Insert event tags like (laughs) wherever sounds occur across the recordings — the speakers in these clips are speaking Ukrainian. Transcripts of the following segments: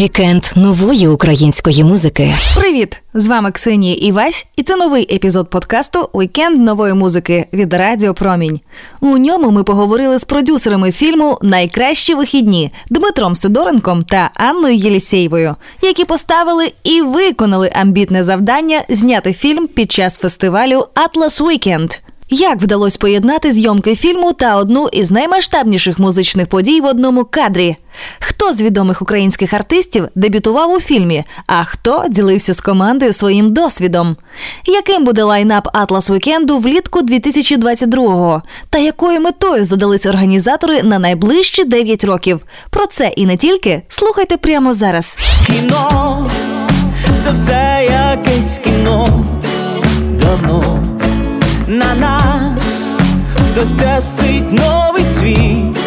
Вікенд нової української музики. Привіт! З вами Ксенія Івась, і це новий епізод подкасту Вікенд нової музики від Радіо Промінь. У ньому ми поговорили з продюсерами фільму Найкращі вихідні Дмитром Сидоренком та Анною Єлісєєвою, які поставили і виконали амбітне завдання зняти фільм під час фестивалю Атлас Вікенд. Як вдалося поєднати зйомки фільму та одну із наймасштабніших музичних подій в одному кадрі? Хто з відомих українських артистів дебютував у фільмі, а хто ділився з командою своїм досвідом? Яким буде лайнап Атлас Вікенду влітку 2022-го? Та якою метою задались організатори на найближчі 9 років? Про це і не тільки слухайте прямо зараз. Кіно це все якесь кіно давно на нас хтось тестить новий світ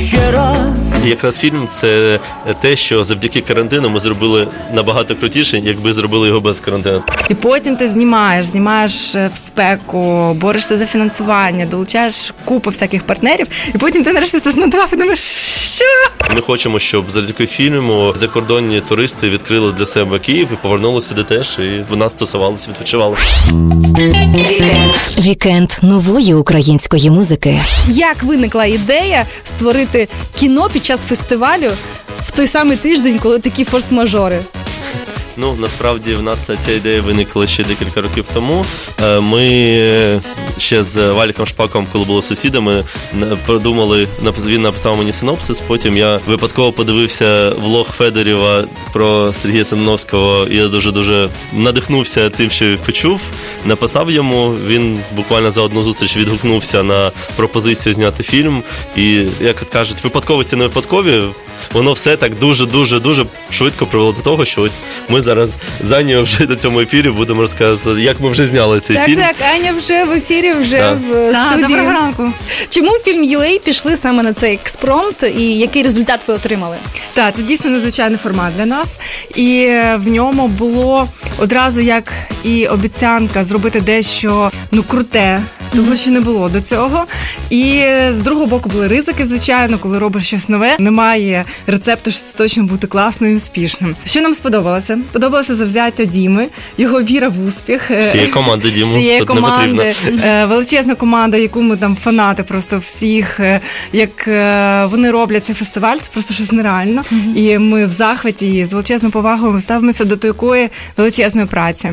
ще раз. Якраз фільм це те, що завдяки карантину ми зробили набагато крутіше, якби зробили його без карантину. І потім ти знімаєш, знімаєш е, в спеку, борешся за фінансування, долучаєш купу всяких партнерів, і потім ти нарешті це змонтував і думаєш, що Ми хочемо, щоб завдяки фільму закордонні туристи відкрили для себе Київ і повернулися сюди теж, і в нас стосувалися, відпочивали. Вікенд нової української музики. Як виникла ідея створити кіно під час фестивалю в той самий тиждень, коли такі форс-мажори? Ну насправді в нас ця ідея виникла ще декілька років тому. Е, Ми ще з Валіком Шпаком, коли були сусідами, продумали він написав мені синопсис. Потім я випадково подивився влог Федорєва про Сергія Семеновського. Я дуже дуже надихнувся тим, що почув. Написав йому. Він буквально за одну зустріч відгукнувся на пропозицію зняти фільм. І як кажуть, випадковості не випадкові. Воно все так дуже, дуже, дуже швидко привело до того, що ось ми зараз з Анією вже на цьому ефірі будемо розказувати, як ми вже зняли цей так, фільм. так, Аня вже в ефірі, вже Так. в студії. доброго ранку. Чому фільм UA пішли саме на цей експромт і який результат ви отримали? Так, це дійсно незвичайний формат для нас, і е, в ньому було одразу як і обіцянка зробити дещо ну круте, того що не було до цього. І е, з другого боку були ризики, звичайно, коли робиш щось нове. Немає рецепту, що це точно бути класним і успішним. Що нам сподобалося? Подобалося завзяття Діми, його віра в успіх. Е, Всієї команди Діму Всієї тут не команди, потрібно. (laughs) Е, величезна команда, яку ми там фанати просто всіх. е, Як вони роблять цей фестиваль, це просто щось нереально. І ми в захваті і з величезною повагою ставимося до такої величезної праці.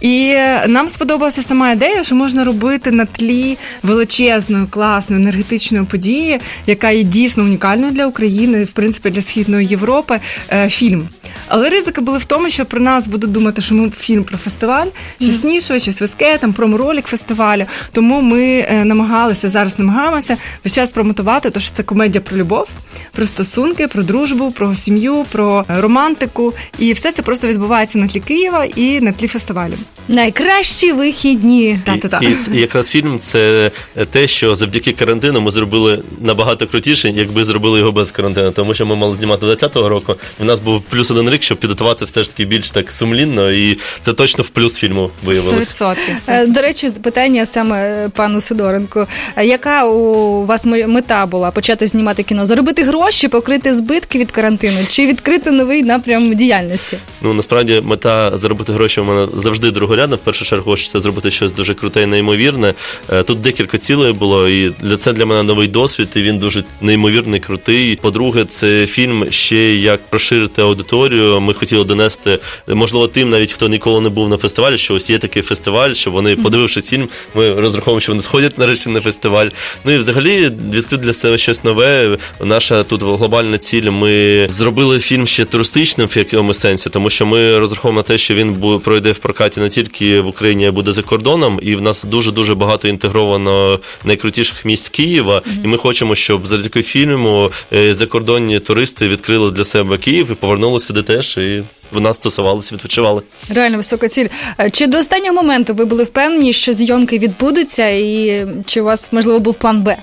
І нам сподобалася сама ідея, що можна робити на тлі величезної, класної, енергетичної події, яка є дійсно унікальною для України, в принципі, для східної Європи. Фільм. Але ризики були в тому, що про нас будуть думати, що ми фільм про фестиваль, щось нішове, щось виске, там проморолік фестивалю. Тому ми е, намагалися зараз намагаємося весь час промотувати, то що це комедія про любов, про стосунки, про дружбу, про сім'ю, про е, романтику. І все це просто відбувається на тлі Києва і на тлі фестивалю. Найкращі вихідні. Та-та-та. І, і, і якраз фільм це те, що завдяки карантину ми зробили набагато крутіше, якби зробили його без карантину. Тому що ми мали знімати 20-го року. І в нас був плюс один рік, щоб підготувати все ж таки більш так сумлінно, і це точно в плюс фільму виявилось. 100%. Е, До речі, питання саме е, пану Сидоренку. Е, Яка у вас ме- мета була почати знімати кіно? Заробити гроші, покрити збитки від карантину чи відкрити новий напрям діяльності? Ну насправді мета заробити гроші у мене завжди другорядна. В першу чергу хочеться зробити щось дуже круте і неймовірне. Е, Тут декілька цілей було, і для це для мене новий досвід, і він дуже неймовірний, крутий. По-друге, це фільм ще як розширити аудиторію. Ми хотіли донести, можливо, тим, навіть хто ніколи не був на фестивалі, що ось є такий фестиваль, що вони, подивившись фільм, ми розраховуємо, що вони сходять нарешті на фестиваль. Ну і взагалі відкрити для себе щось нове. Наша тут глобальна ціль. Ми зробили фільм ще туристичним в якомусь сенсі, тому що ми розраховуємо на те, що він пройде в прокаті не тільки в Україні, а буде за кордоном. І в нас дуже дуже багато інтегровано найкрутіших місць Києва. І ми хочемо, щоб завдяки фільму е, закордонні туристи відкрили для себе Київ і повернулися сюди теж. І в нас стосувалися, відпочивали. Реально висока ціль. Е, Чи до останнього моменту ви були впевнені, що зйомки відбудуться, і чи у вас можливо був план Б?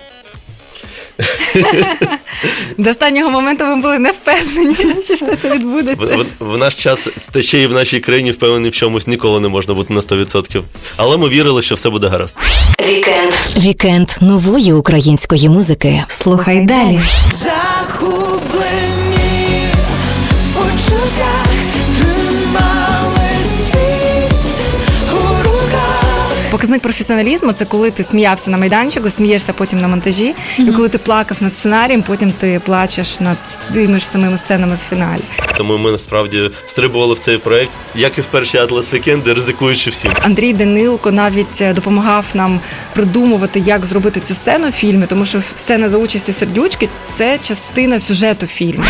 (laughs) До останнього моменту ми були не впевнені, (laughs) що все це відбудеться. В, в, в наш час та ще й в нашій країні впевнені в чомусь ніколи не можна бути на 100%. Але ми вірили, що все буде гаразд. Вікенд. Вікенд нової української музики. Слухай далі. Захоплені в почуттях Показник професіоналізму це коли ти сміявся на майданчику, смієшся потім на монтажі, і коли ти плакав над сценарієм, потім ти плачеш над тими ж самими сценами в фіналі. Тому ми насправді стрибували в цей проект, як і в перші Атлас Вікенди, ризикуючи всім. Андрій Данилко навіть е, допомагав нам придумувати, як зробити цю сцену в фільмі, тому що сцена за участі сердючки це частина сюжету фільму.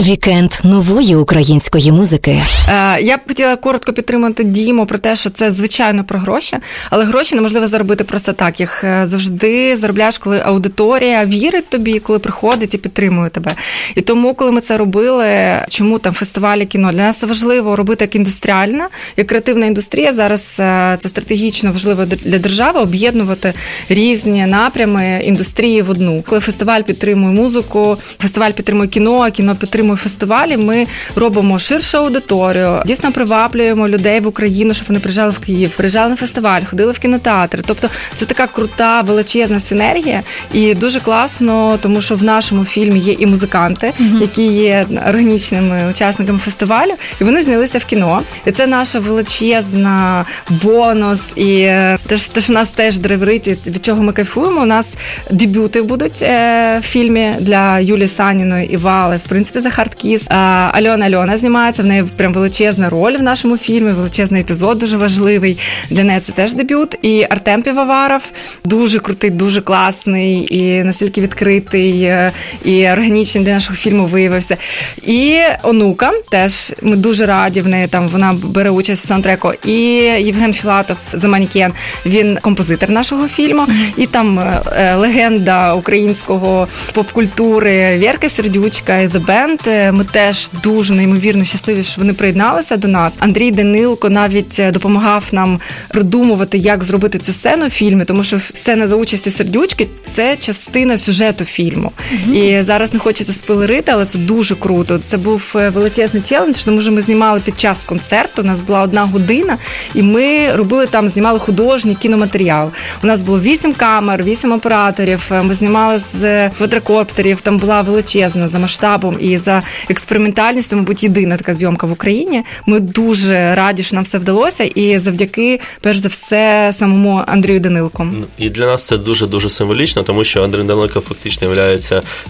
Вікенд нової української музики. Е, Я б хотіла коротко підтримати Діму про те, що це звичайно про гроші, але гроші неможливо заробити просто так. Їх е, завжди заробляєш, коли аудиторія вірить тобі, коли приходить і підтримує тебе. І тому, коли ми це робили, чому там фестивалі кіно для нас важливо робити як індустріальна, як креативна індустрія. Зараз е, це стратегічно важливо для держави об'єднувати різні напрями індустрії в одну. Коли фестиваль підтримує музику, фестиваль підтримує кіно, а кіно підтримує фестивалі. Ми робимо ширшу аудиторію, дійсно приваблюємо людей в Україну, щоб вони приїжджали в Київ, приїжджали на фестиваль, ходили в кінотеатри. Тобто це така крута, величезна синергія, і дуже класно, тому що в нашому фільмі є і музиканти, які є органічними учасниками фестивалю, і вони знялися в кіно. І це наша величезна бонус. І е, те, ж- те, нас теж драйверить, від чого ми кайфуємо. У нас дебюти будуть е, в фільмі для Юлії Саніної і Вали. В принципі, за хардкіс. Е, Альона Альона знімається. В неї прям величезна роль в нашому фільмі, величезний епізод, дуже важливий. Для неї це теж дебют. І Артем Півоваров дуже крутий, дуже класний і настільки відкритий е, і органічний для нашого фільму виявився. І онука теж ми дуже раді в неї. Там вона бере участь в саундтреку. І Євген Філатов The Maneken. Він композитор нашого фільму. І там е, е, легенда українського поп-культури Вірка Сердючка і The Band. Ми теж дуже неймовірно щасливі, що вони приєдналися до нас. Андрій Данилко навіть допомагав нам придумувати, як зробити цю сцену в фільмі, тому що сцена за участі сердючки це частина сюжету фільму. І зараз не хочеться спойлерити, але це дуже круто. Це був е, величезний челендж, тому що ми знімали під час концерту. У нас була одна година, і ми робили там, знімали художній кіноматеріал. У нас було вісім камер, вісім операторів. Е, Ми знімали з квадрокоптерів. Там була величезна за масштабом і за експериментальністю, мабуть, єдина така зйомка в Україні. Ми дуже раді, що нам все вдалося, і завдяки, перш за все, самому Андрію Данилку. Ну, І для нас це дуже дуже символічно, тому що Андрій Данилко фактично є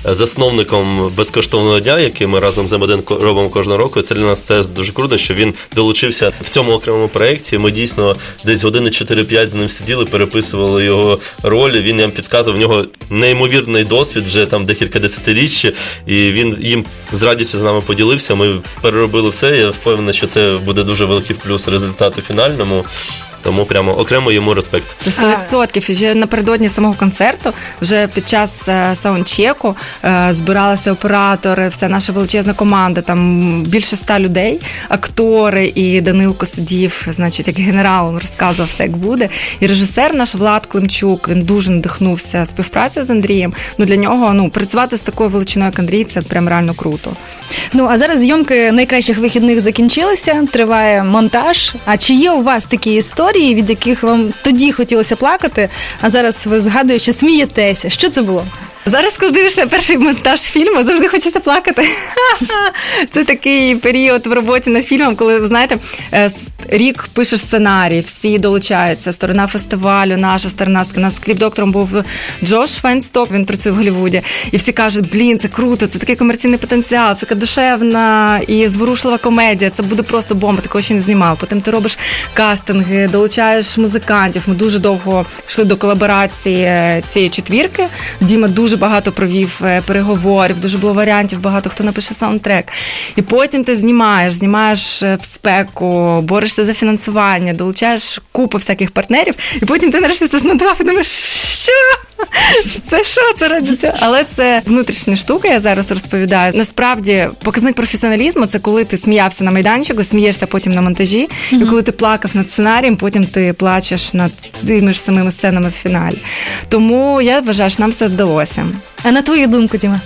засновником безкоштовного дня, який ми разом з М1 робимо кожного року. Це для нас це дуже круто, що він долучився в цьому окремому проєкті. Ми дійсно десь години 4-5 з ним сиділи, переписували його ролі. Він нам підказував, в нього неймовірний досвід вже там декілька десятиріч, і він їм з радістю з нами поділився. Ми переробили все. Я впевнений, що це буде дуже великий плюс результату фінальному. como Тому прямо окремо йому респект. Це 100%. І вже напередодні самого концерту, вже під час е, саундчеку е, збиралися оператори, вся наша величезна команда, там більше ста людей, актори, і Данилко сидів, значить, як генерал розказував все, як буде. І режисер наш Влад Климчук, він дуже надихнувся співпрацею з Андрієм. Ну для нього ну працювати з такою величиною, як Андрій, це прям реально круто. Ну а зараз зйомки найкращих вихідних закінчилися. Триває монтаж. А чи є у вас такі історії, від яких вам тоді хотілося плакати? А зараз ви згадуєте, що смієтеся? Що це було? Зараз, коли дивишся перший монтаж фільму, завжди хочеться плакати. (laughs) Це такий період в роботі над фільмом, коли ви знаєте, е, рік пишеш сценарій, всі долучаються. Сторона фестивалю, наша сторона нас кліп-доктором був Джош Файнсток, він працює в Голлівуді. І всі кажуть, блін, це круто, це такий комерційний потенціал, це така душевна і зворушлива комедія. Це буде просто бомба, такого ще не знімав. Потім ти робиш кастинги, долучаєш музикантів. Ми дуже довго йшли до колаборації е, цієї четвірки. Діма дуже багато провів е, переговорів, дуже було варіантів, багато хто напише саундтрек. І потім ти знімаєш, знімаєш е, в спеку, борешся за фінансування, долучаєш купу всяких партнерів, і потім ти нарешті це змонтував і думаєш, що? Це що це робиться? Але це внутрішня штука, я зараз розповідаю. Насправді, показник професіоналізму це коли ти сміявся на майданчику, смієшся потім на монтажі, і коли ти плакав над сценарієм, потім ти плачеш над тими ж самими сценами в фіналі. Тому я вважаю, що нам все вдалося. А на твою думку, Діма?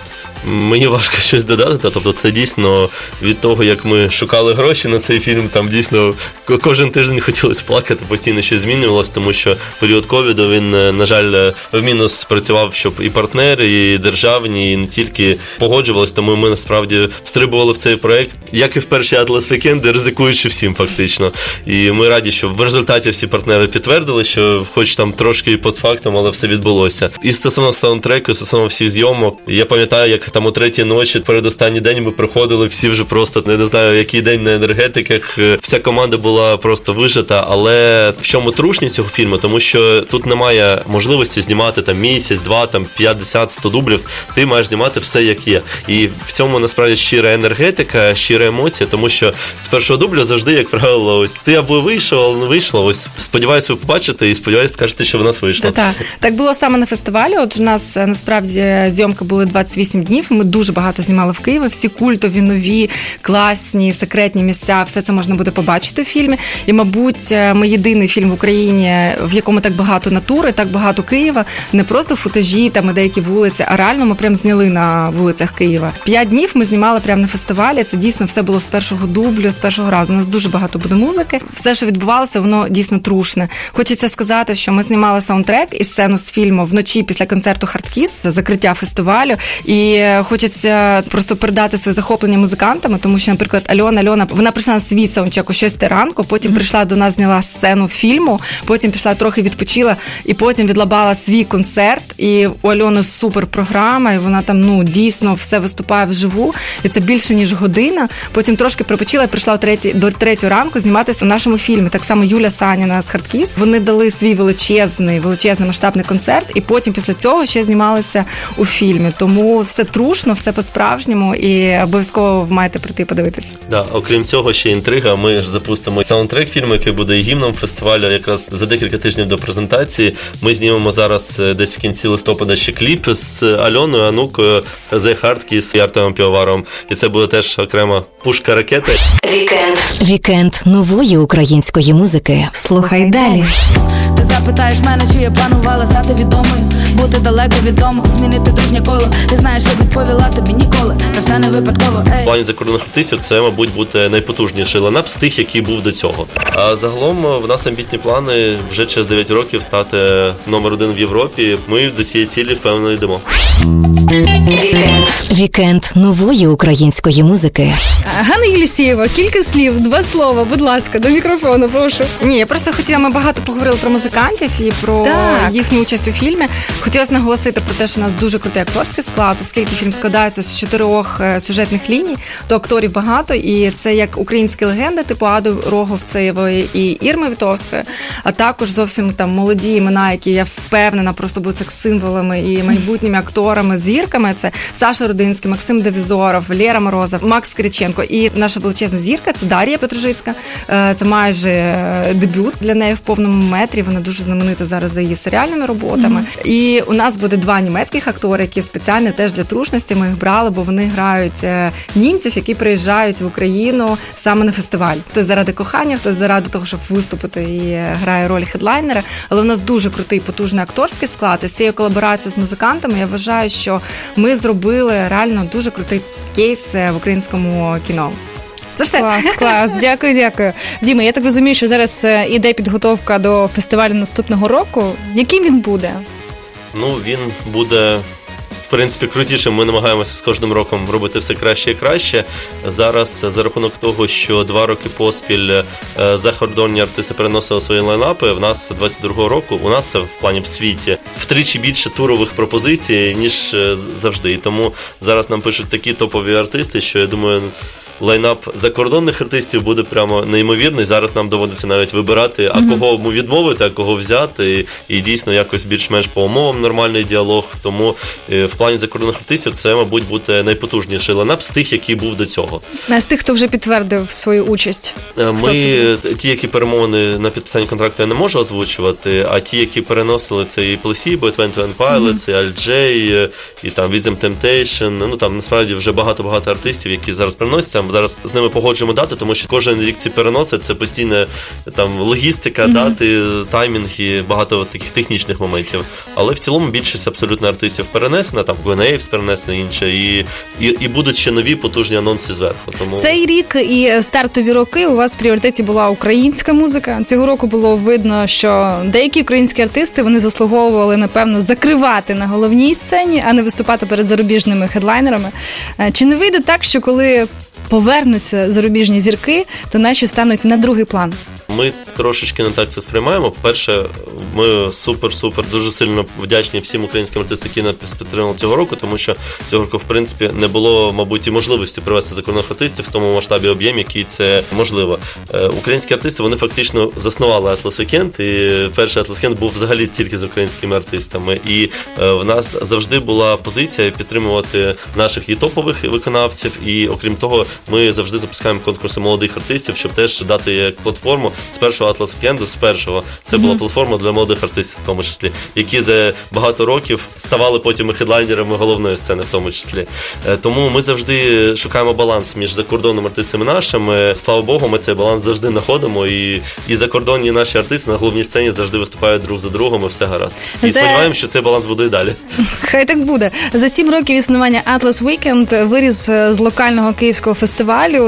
Мені важко щось додати. та, Тобто, це дійсно від того, як ми шукали гроші на цей фільм. Там дійсно кожен тиждень хотілося плакати, постійно щось змінювалося, тому що період ковіду він, е, на жаль, е, в мінус працював, щоб і партнери, і державні, і не тільки погоджувалися. Тому ми насправді встрибували в цей проект, як і в перші Атлас Вікенди, ризикуючи всім, фактично. І ми раді, що в результаті всі партнери підтвердили, що хоч там трошки і постфактум, але все відбулося. І стосовно саундтреку, і стосовно всіх зйомок, я пам'ятаю, як там о третій ночі, перед останній день ми приходили всі вже просто не, знаю, який день на енергетиках. Е, Вся команда була просто вижита. Але в чому трушність цього фільму? Тому що тут немає можливості знімати там місяць, два, там 50, 100 дублів. Ти маєш знімати все як є. І в цьому насправді щира енергетика, щира емоція, тому що з першого дубля завжди, як правило, ось ти або вийшов, але не вийшло. Ось сподіваюся, ви побачите і сподіваюся, скажете, що в нас вийшло. Так, так було саме на фестивалі. От у нас е, насправді зйомки були 28 днів. Ми дуже багато знімали в Києві. Всі культові, нові, класні, секретні місця. Все це можна буде побачити у фільмі. І, мабуть, е, ми єдиний фільм в Україні, в якому так багато натури, так багато Києва. Не просто футажі, там і деякі вулиці, а реально ми прям зняли на вулицях Києва. П'ять днів ми знімали прямо на фестивалі. Це дійсно все було з першого дублю, з першого разу. У нас дуже багато буде музики. Все, що відбувалося, воно дійсно трушне. Хочеться сказати, що ми знімали саундтрек і сцену з фільму вночі після концерту Хардкіс, закриття фестивалю. І хочеться просто передати своє захоплення музикантами, тому що, наприклад, Альона Альона вона прийшла на свій саундчек о 6 ранку, потім прийшла до нас, зняла сцену фільму, потім пішла трохи відпочила, і потім відлабала свій концерт. І у Альони супер програма, і вона там ну дійсно все виступає вживу. І це більше ніж година. Потім трошки припочила і прийшла о третій до третього ранку зніматися в нашому фільмі. Так само Юля Саніна з Хардкіс. Вони дали свій величезний, величезний масштабний концерт, і потім після цього ще знімалися у фільмі. Тому все трушно, все по-справжньому, і обов'язково ви маєте прийти подивитися. Да, окрім цього, ще інтрига. Ми ж запустимо саундтрек фільму, який буде гімном фестивалю. Якраз за декілька тижнів до презентації. Ми знімемо зараз е, десь в кінці листопада ще кліп з Альоною, Онукою, The Hardkiss і Артемом Півоваром. І це буде теж окрема пушка ракети. Вікенд. Вікенд нової української музики. Слухай далі. Запитаєш мене, чи я планувала стати відомою, бути далеко від дому, змінити дружнє коло. Ти знаєш, я відповіла тобі ніколи. Та все не випадково. В плані закордонних артистів це, мабуть, буде найпотужніший ланап з тих, який був до цього. А загалом е, в нас амбітні плани вже через 9 років стати номер один в Європі. Ми до цієї цілі впевнено йдемо. Вікенд нової української музики. Ганна Єлісєєва, кілька слів, два слова, будь ласка, до мікрофону, прошу. Ні, я просто хотіла. Ми багато поговорили про музикантів і про Так. їхню участь у фільмі. Хотілося наголосити про те, що у нас дуже крутий акторський склад, оскільки фільм складається з чотирьох е, сюжетних ліній, то акторів багато, і це як українські легенди, типу Ади Роговцеєвої і Ірми Вітовської, а також зовсім там молоді імена, які я впевнена просто будуть секс-символами і майбутніми акторами, зірками. Це Саша Родинський, Максим Девізоров, Лєра Морозов, Макс Кириченко. І наша величезна зірка це Дар'я Петрожицька. Е, Це майже е, дебют для неї в повному метрі. Вона дуже знаменита зараз за її серіальними роботами. І у нас буде два німецьких актори, які спеціально теж для трушності ми їх брали, бо вони грають е, німців, які приїжджають в Україну саме на фестиваль. Хтось заради кохання, хтось заради того, щоб виступити і грає роль хедлайнера. Але у нас дуже крутий, потужний акторський склад. І з цією колаборацією з музикантами я вважаю, що ми зробили реально дуже крутий кейс е, в українському кіно. Це все. Клас, клас, (laughs) дякую, дякую. Діма, я так розумію, що зараз е, іде підготовка до фестивалю наступного року. Яким він буде? Ну, він буде. В принципі, крутішим ми намагаємося з кожним роком робити все краще і краще. Зараз за рахунок того, що два роки поспіль е, закордонні артисти переносили свої лайнапи. В нас 22-го року у нас це в плані в світі втричі більше турових пропозицій ніж е, завжди. І тому зараз нам пишуть такі топові артисти, що я думаю. Лайнап закордонних артистів буде прямо неймовірний. Зараз нам доводиться навіть вибирати, а кого йому відмовити, а кого взяти, і, і дійсно якось більш-менш по умовам нормальний діалог. Тому е, в плані закордонних артистів це, мабуть, буде найпотужніший лайнап з тих, який був до цього. А з тих, хто вже підтвердив свою участь. Е, Хто Ми це ті, які перемовини на підписання контракту, я не можу озвучувати. А ті, які переносили це і Placebo, і 21 Pilots, і alt-J, і там Wizem Temptation. Ну там насправді вже багато багато артистів, які зараз переносяться. Там зараз з ними погоджуємо дати, тому що кожен рік ці переноси це постійна там логістика, дати, таймінг і багато таких технічних моментів. Але в цілому більшість абсолютно артистів перенесена, там Gwen перенесена інше, і, і, і будуть ще нові потужні анонси зверху. Тому Цей рік і стартові роки у вас в пріоритеті була українська музика. Цього року було видно, що деякі українські артисти вони заслуговували напевно закривати на головній сцені, а не виступати перед зарубіжними хедлайнерами. Е, Чи не вийде так, що коли повернуться зарубіжні зірки, то наші стануть на другий план? Ми трошечки не так це сприймаємо. Перше, ми супер-супер дуже сильно вдячні всім українським артистам, які нас підтримали цього року, тому що цього року, в принципі, не було, мабуть, і можливості привести закордонних артистів в тому масштабі об'єм, який це можливо. Е, Українські артисти вони фактично заснували Atlas Weekend, і перший Atlas Weekend був взагалі тільки з українськими артистами. І е, в нас завжди була позиція підтримувати наших і топових виконавців. І окрім того, ми завжди запускаємо конкурси молодих артистів, щоб теж дати як платформу з першого Atlas Weekend, з першого. Це була платформа для молодих артистів, в тому числі, які за багато років ставали потім і хедлайнерами головної сцени, в тому числі. Е, Тому ми завжди шукаємо баланс між закордонними артистами нашими. Слава Богу, ми цей баланс завжди знаходимо. І, і закордонні наші артисти на головній сцені завжди виступають друг за другом, і все гаразд. І За- сподіваємося, що цей баланс буде і далі. Хай так буде. За сім років існування Atlas Weekend виріс е, з локального київського фестивалю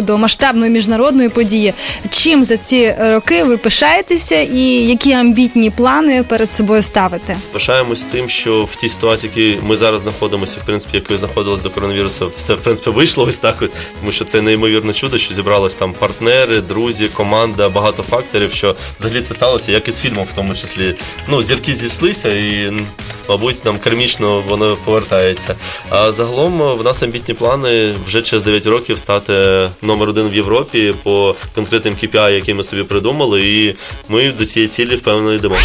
до масштабної міжнародної події. Чим за ці роки ви пишаєтеся і які амбітні плани перед собою ставите? Пишаємось тим, що в тій ситуації, в якій ми зараз знаходимося, в принципі, якою знаходились до коронавірусу, все в принципі вийшло ось так. От, тому що це неймовірне чудо, що зібрались там партнери, друзі, команда, багато факторів. Що взагалі це сталося, як і з фільмом, в тому числі. Ну, зірки зійшлися і. Мабуть, нам кармічно воно повертається. А загалом е, в нас амбітні плани вже через 9 років стати номер один в Європі по конкретним KPI, які ми собі придумали, і ми до цієї цілі впевнено йдемо.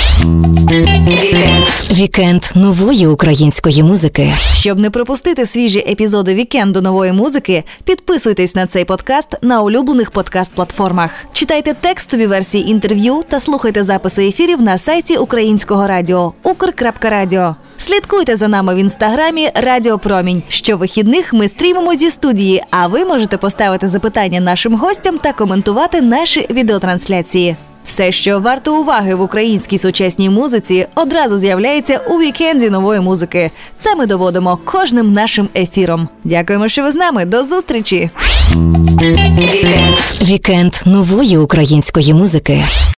Вікенд нової української музики. Щоб не пропустити свіжі епізоди вікенду нової музики, підписуйтесь на цей подкаст на улюблених подкаст-платформах. Читайте текстові версії інтерв'ю та слухайте записи ефірів на сайті Українського радіо Укр.Радіо. Слідкуйте за нами в інстаграмі Радіо Промінь. Щовихідних ми стрімимо зі студії, а ви можете поставити запитання нашим гостям та коментувати наші відеотрансляції. Все, що варто уваги в українській сучасній музиці, одразу з'являється у вікенді нової музики. Це ми доводимо кожним нашим ефіром. Дякуємо, що ви з нами. До зустрічі! Вікенд нової української музики.